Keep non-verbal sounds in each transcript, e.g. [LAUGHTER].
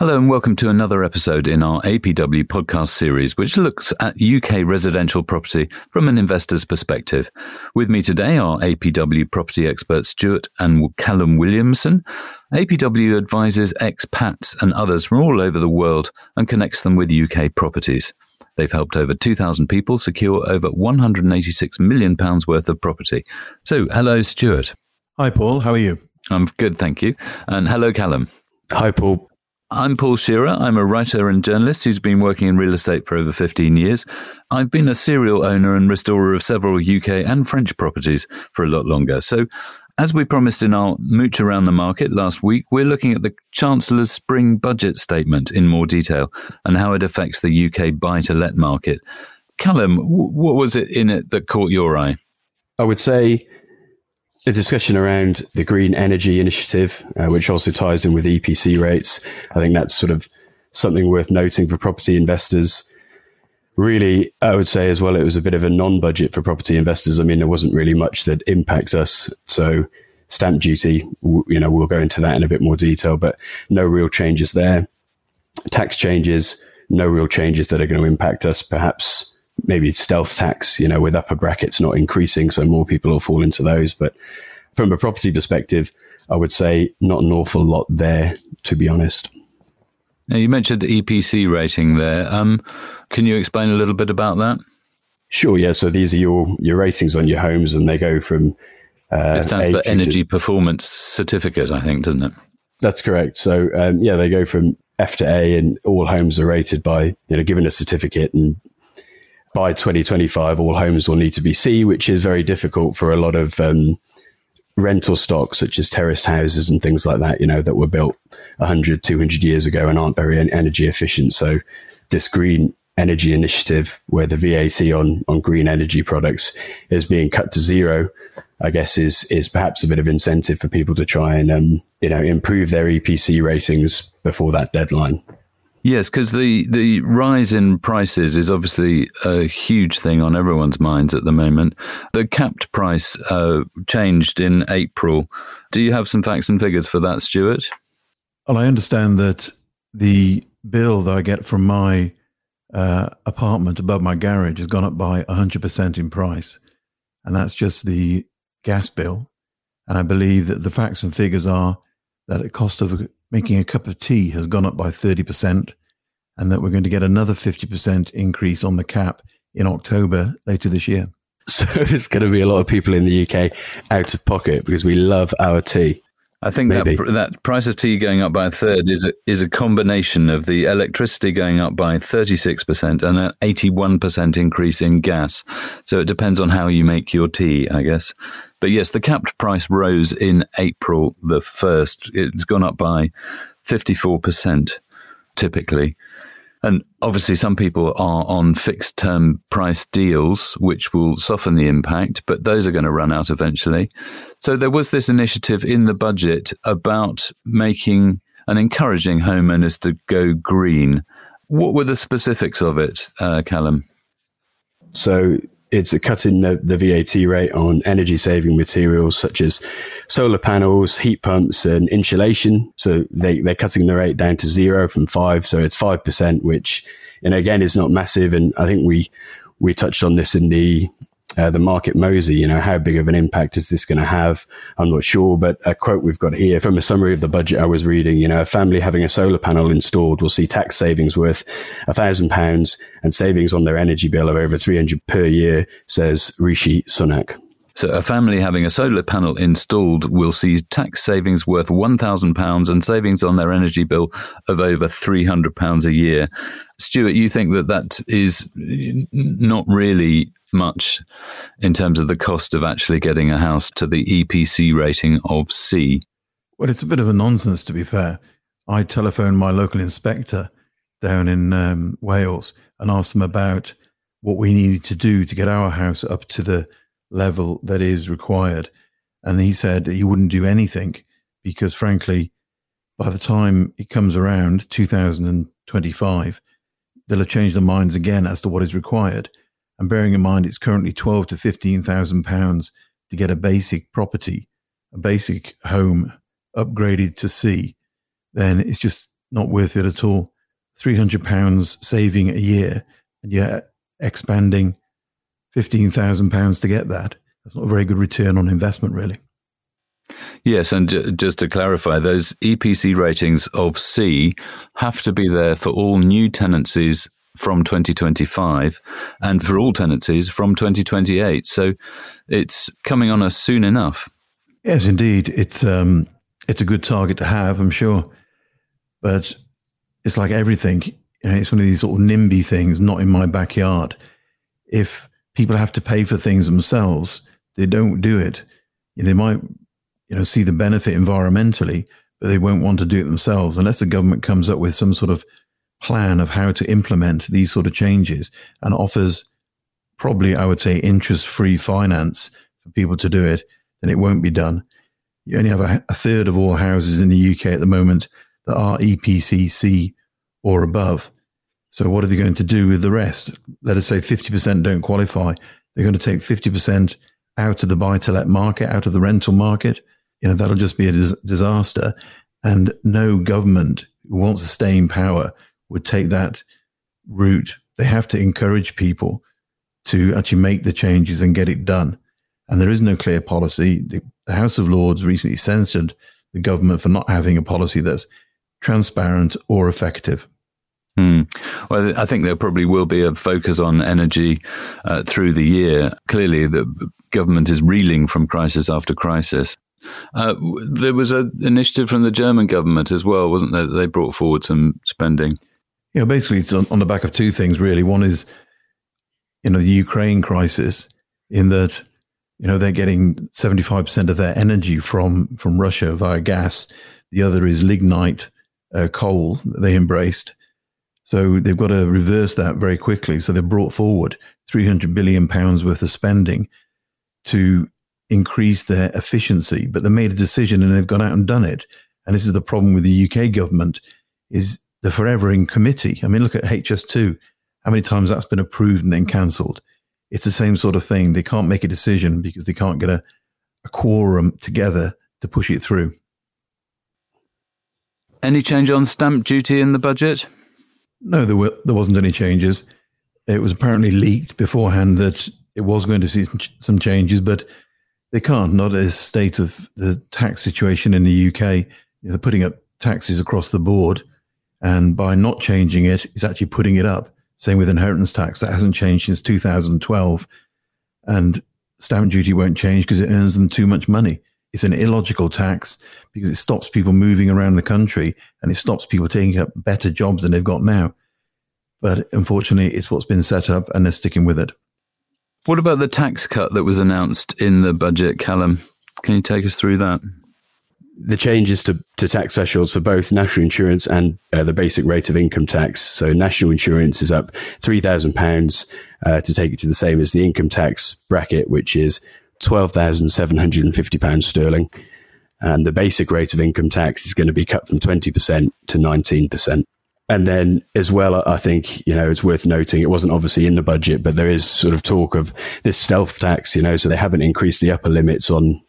Hello and welcome to another episode in our APW podcast series, which looks at UK residential property from an investor's perspective. With me today are APW property expert Stuart and Callum Williamson. APW advises expats and others from all over the world and connects them with UK properties. They've helped over 2,000 people secure over £186 million worth of property. So, hello, Stuart. Hi, Paul. How are you? I'm good, thank you. And hello, Callum. Hi, Paul. I'm Paul Shearer. I'm a writer and journalist who's been working in real estate for over 15 years. I've been a serial owner and restorer of several UK and French properties for a lot longer. So, as we promised in our mooch around the market last week, we're looking at the Chancellor's spring budget statement in more detail and how it affects the UK buy to let market. Callum, what was it in it that caught your eye? I would say a discussion around the green energy initiative, uh, which also ties in with EPC rates. I think that's sort of something worth noting for property investors. Really, I would say as well, it was a bit of a non budget for property investors. I mean, there wasn't really much that impacts us. So, stamp duty, you know, we'll go into that in a bit more detail, but no real changes there. Tax changes, no real changes that are going to impact us. Perhaps maybe stealth tax, you know, with upper brackets not increasing, so more people will fall into those. But from a property perspective, I would say not an awful lot there, to be honest. Now, you mentioned the EPC rating there. Um, can you explain a little bit about that? Sure. Yeah. So these are your your ratings on your homes, and they go from. Uh, it stands for Energy to, Performance Certificate, I think, doesn't it? That's correct. So um, yeah, they go from F to A, and all homes are rated by you know given a certificate, and by 2025, all homes will need to be C, which is very difficult for a lot of um, rental stock, such as terraced houses and things like that, you know, that were built 100, 200 years ago and aren't very energy efficient. So, this green energy initiative, where the VAT on, on green energy products is being cut to zero, I guess is is perhaps a bit of incentive for people to try and um, you know improve their EPC ratings before that deadline. Yes, because the, the rise in prices is obviously a huge thing on everyone's minds at the moment. The capped price uh, changed in April. Do you have some facts and figures for that, Stuart? Well, I understand that the bill that I get from my uh, apartment above my garage has gone up by 100% in price. And that's just the gas bill. And I believe that the facts and figures are that the cost of making a cup of tea has gone up by 30%, and that we're going to get another 50% increase on the cap in October later this year. [LAUGHS] So there's going to be a lot of people in the UK out of pocket because we love our tea. I think that that price of tea going up by a third is a, is a combination of the electricity going up by 36% and an 81% increase in gas. So it depends on how you make your tea, I guess. But yes, the capped price rose in April the 1st. It's gone up by 54% typically. And obviously, some people are on fixed term price deals, which will soften the impact, but those are going to run out eventually. So, there was this initiative in the budget about making and encouraging homeowners to go green. What were the specifics of it, uh, Callum? So, it's a cut the, the VAT rate on energy saving materials such as solar panels, heat pumps, and insulation. So they, they're cutting the rate down to zero from five. So it's 5%, which, and again, is not massive. And I think we, we touched on this in the uh, the market Mosey, you know, how big of an impact is this going to have? I'm not sure, but a quote we've got here from a summary of the budget I was reading, you know, a family having a solar panel installed will see tax savings worth a thousand pounds and savings on their energy bill of over 300 per year, says Rishi Sunak. So, a family having a solar panel installed will see tax savings worth £1,000 and savings on their energy bill of over £300 a year. Stuart, you think that that is not really much in terms of the cost of actually getting a house to the EPC rating of C. Well, it's a bit of a nonsense, to be fair. I telephoned my local inspector down in um, Wales and asked them about what we needed to do to get our house up to the level that is required. And he said he wouldn't do anything because, frankly, by the time it comes around 2025, they'll have changed their minds again as to what is required and bearing in mind it's currently twelve to fifteen thousand pounds to get a basic property, a basic home upgraded to C, then it's just not worth it at all. £300 saving a year, and you're expanding £15,000 to get that. That's not a very good return on investment, really. Yes, and just to clarify, those EPC ratings of C have to be there for all new tenancies from 2025 and for all tenancies from 2028. So it's coming on us soon enough. Yes, indeed. It's um, it's a good target to have, I'm sure. But it's like everything. You know, it's one of these sort of NIMBY things, not in my backyard. If people have to pay for things themselves, they don't do it. They might, you know, see the benefit environmentally, but they won't want to do it themselves unless the government comes up with some sort of plan of how to implement these sort of changes and offers probably, I would say, interest free finance for people to do it, then it won't be done. You only have a, a, third of all houses in the UK at the moment that are EPCC or above. So, what are they going to do with the rest? Let us say 50% don't qualify. They're going to take 50% out of the buy to let market, out of the rental market. You know, that'll just be a dis- disaster. And no government who wants to stay in power would take that route. They have to encourage people to actually make the changes and get it done. And there is no clear policy. The, the House of Lords recently censored the government for not having a policy that's transparent or effective. Hmm. Well, I think there probably will be a focus on energy uh, through the year. Clearly, the government is reeling from crisis after crisis. Uh, there was an initiative from the German government as well, wasn't there? They brought forward some spending. Yeah, basically, it's on, on the back of two things, really. One is, you know, the Ukraine crisis, in that, you know, they're getting 75% of their energy from, from Russia via gas. The other is lignite uh, coal that they embraced. So they've got to reverse that very quickly. So they've brought forward 300 billion pounds worth of spending to increase their efficiency, but they made a decision and they've gone out and done it. And this is the problem with the UK government is they're forever in committee. I mean, look at HS2. How many times that's been approved and then cancelled? It's the same sort of thing. They can't make a decision because they can't get a, a quorum together to push it through. Any change on stamp duty in the budget? No, there were there wasn't any changes. It was apparently leaked beforehand that it was going to see some, some changes, but they can't. Not at a state of the tax situation in the UK. They're putting up taxes across the board and by not changing it, it's actually putting it up. Same with inheritance tax. That hasn't changed since 2012. And stamp duty won't change because it earns them too much money. It's an illogical tax because it stops people moving around the country and it stops people taking up better jobs than they've got now. But unfortunately, it's what's been set up and they're sticking with it. What about the tax cut that was announced in the budget, Callum? Can you take us through that? the changes to, to tax thresholds for both national insurance and uh, the basic rate of income tax. So national insurance is up £3,000 uh, to take it to the same as the income tax bracket, which is £12,750 sterling. And the basic rate of income tax is going to be cut from 20% to 19%. And then as well, I think, you know, it's worth noting it wasn't obviously in the budget, but there is sort of talk of this stealth tax, you know, so they haven't increased the upper limits on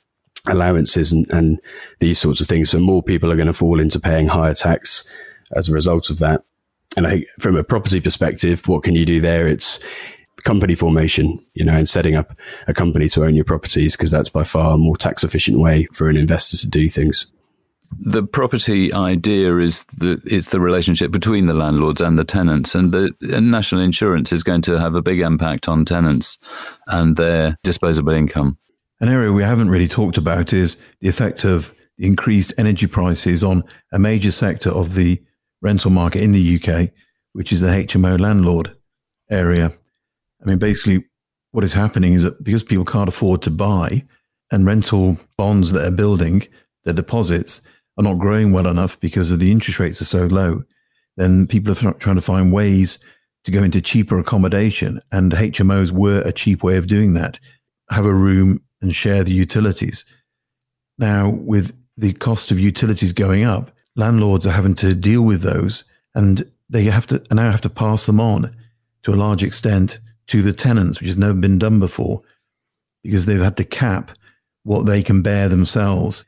allowances and, and these sorts of things. So more people are going to fall into paying higher tax as a result of that. And I think from a property perspective, what can you do there? It's company formation, you know, and setting up a company to own your properties because that's by far a more tax efficient way for an investor to do things. The property idea is that it's the relationship between the landlords and the tenants, and the and national insurance is going to have a big impact on tenants and their disposable income. An area we haven't really talked about is the effect of increased energy prices on a major sector of the rental market in the UK, which is the HMO landlord area. I mean, basically, what is happening is that because people can't afford to buy and rental bonds that are building, their deposits are not growing well enough because of the interest rates are so low, then people are trying to find ways to go into cheaper accommodation. And HMOs were a cheap way of doing that. Have a room and share the utilities. Now, with the cost of utilities going up, landlords are having to deal with those and they have to now have to pass them on to a large extent to the tenants, which has never been done before because they've had to cap what they can bear themselves.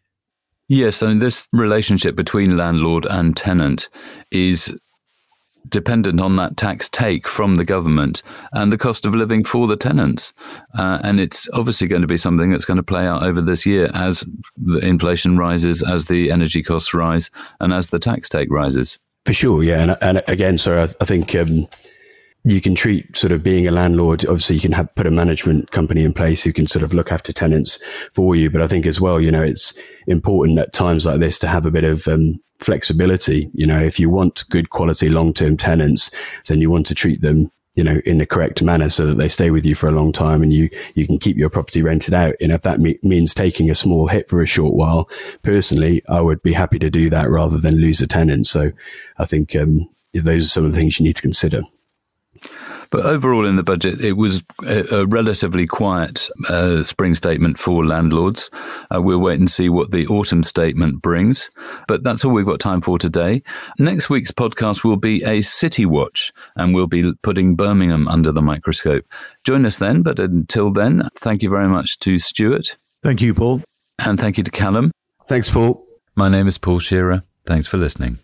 Yes, I mean, this relationship between landlord and tenant is dependent on that tax take from the government and the cost of living for the tenants. Uh, and it's obviously going to be something that's going to play out over this year as the inflation rises, as the energy costs rise, and as the tax take rises. For sure, yeah. And, and again, so I, I think um, you can treat sort of being a landlord. Obviously, you can have put a management company in place who can sort of look after tenants for you. But I think as well, you know, it's important at times like this to have a bit of um, flexibility. You know, if you want good quality long term tenants, then you want to treat them you know, in the correct manner so that they stay with you for a long time and you, you can keep your property rented out. And if that me- means taking a small hit for a short while, personally, I would be happy to do that rather than lose a tenant. So I think, um, those are some of the things you need to consider. But overall, in the budget, it was a, a relatively quiet uh, spring statement for landlords. Uh, we'll wait and see what the autumn statement brings. But that's all we've got time for today. Next week's podcast will be a city watch, and we'll be putting Birmingham under the microscope. Join us then. But until then, thank you very much to Stuart. Thank you, Paul. And thank you to Callum. Thanks, Paul. My name is Paul Shearer. Thanks for listening.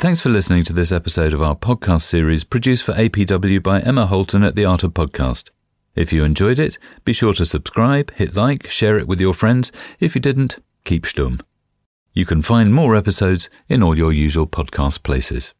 Thanks for listening to this episode of our podcast series produced for APW by Emma Holton at the Art of Podcast. If you enjoyed it, be sure to subscribe, hit like, share it with your friends. If you didn't, keep stum. You can find more episodes in all your usual podcast places.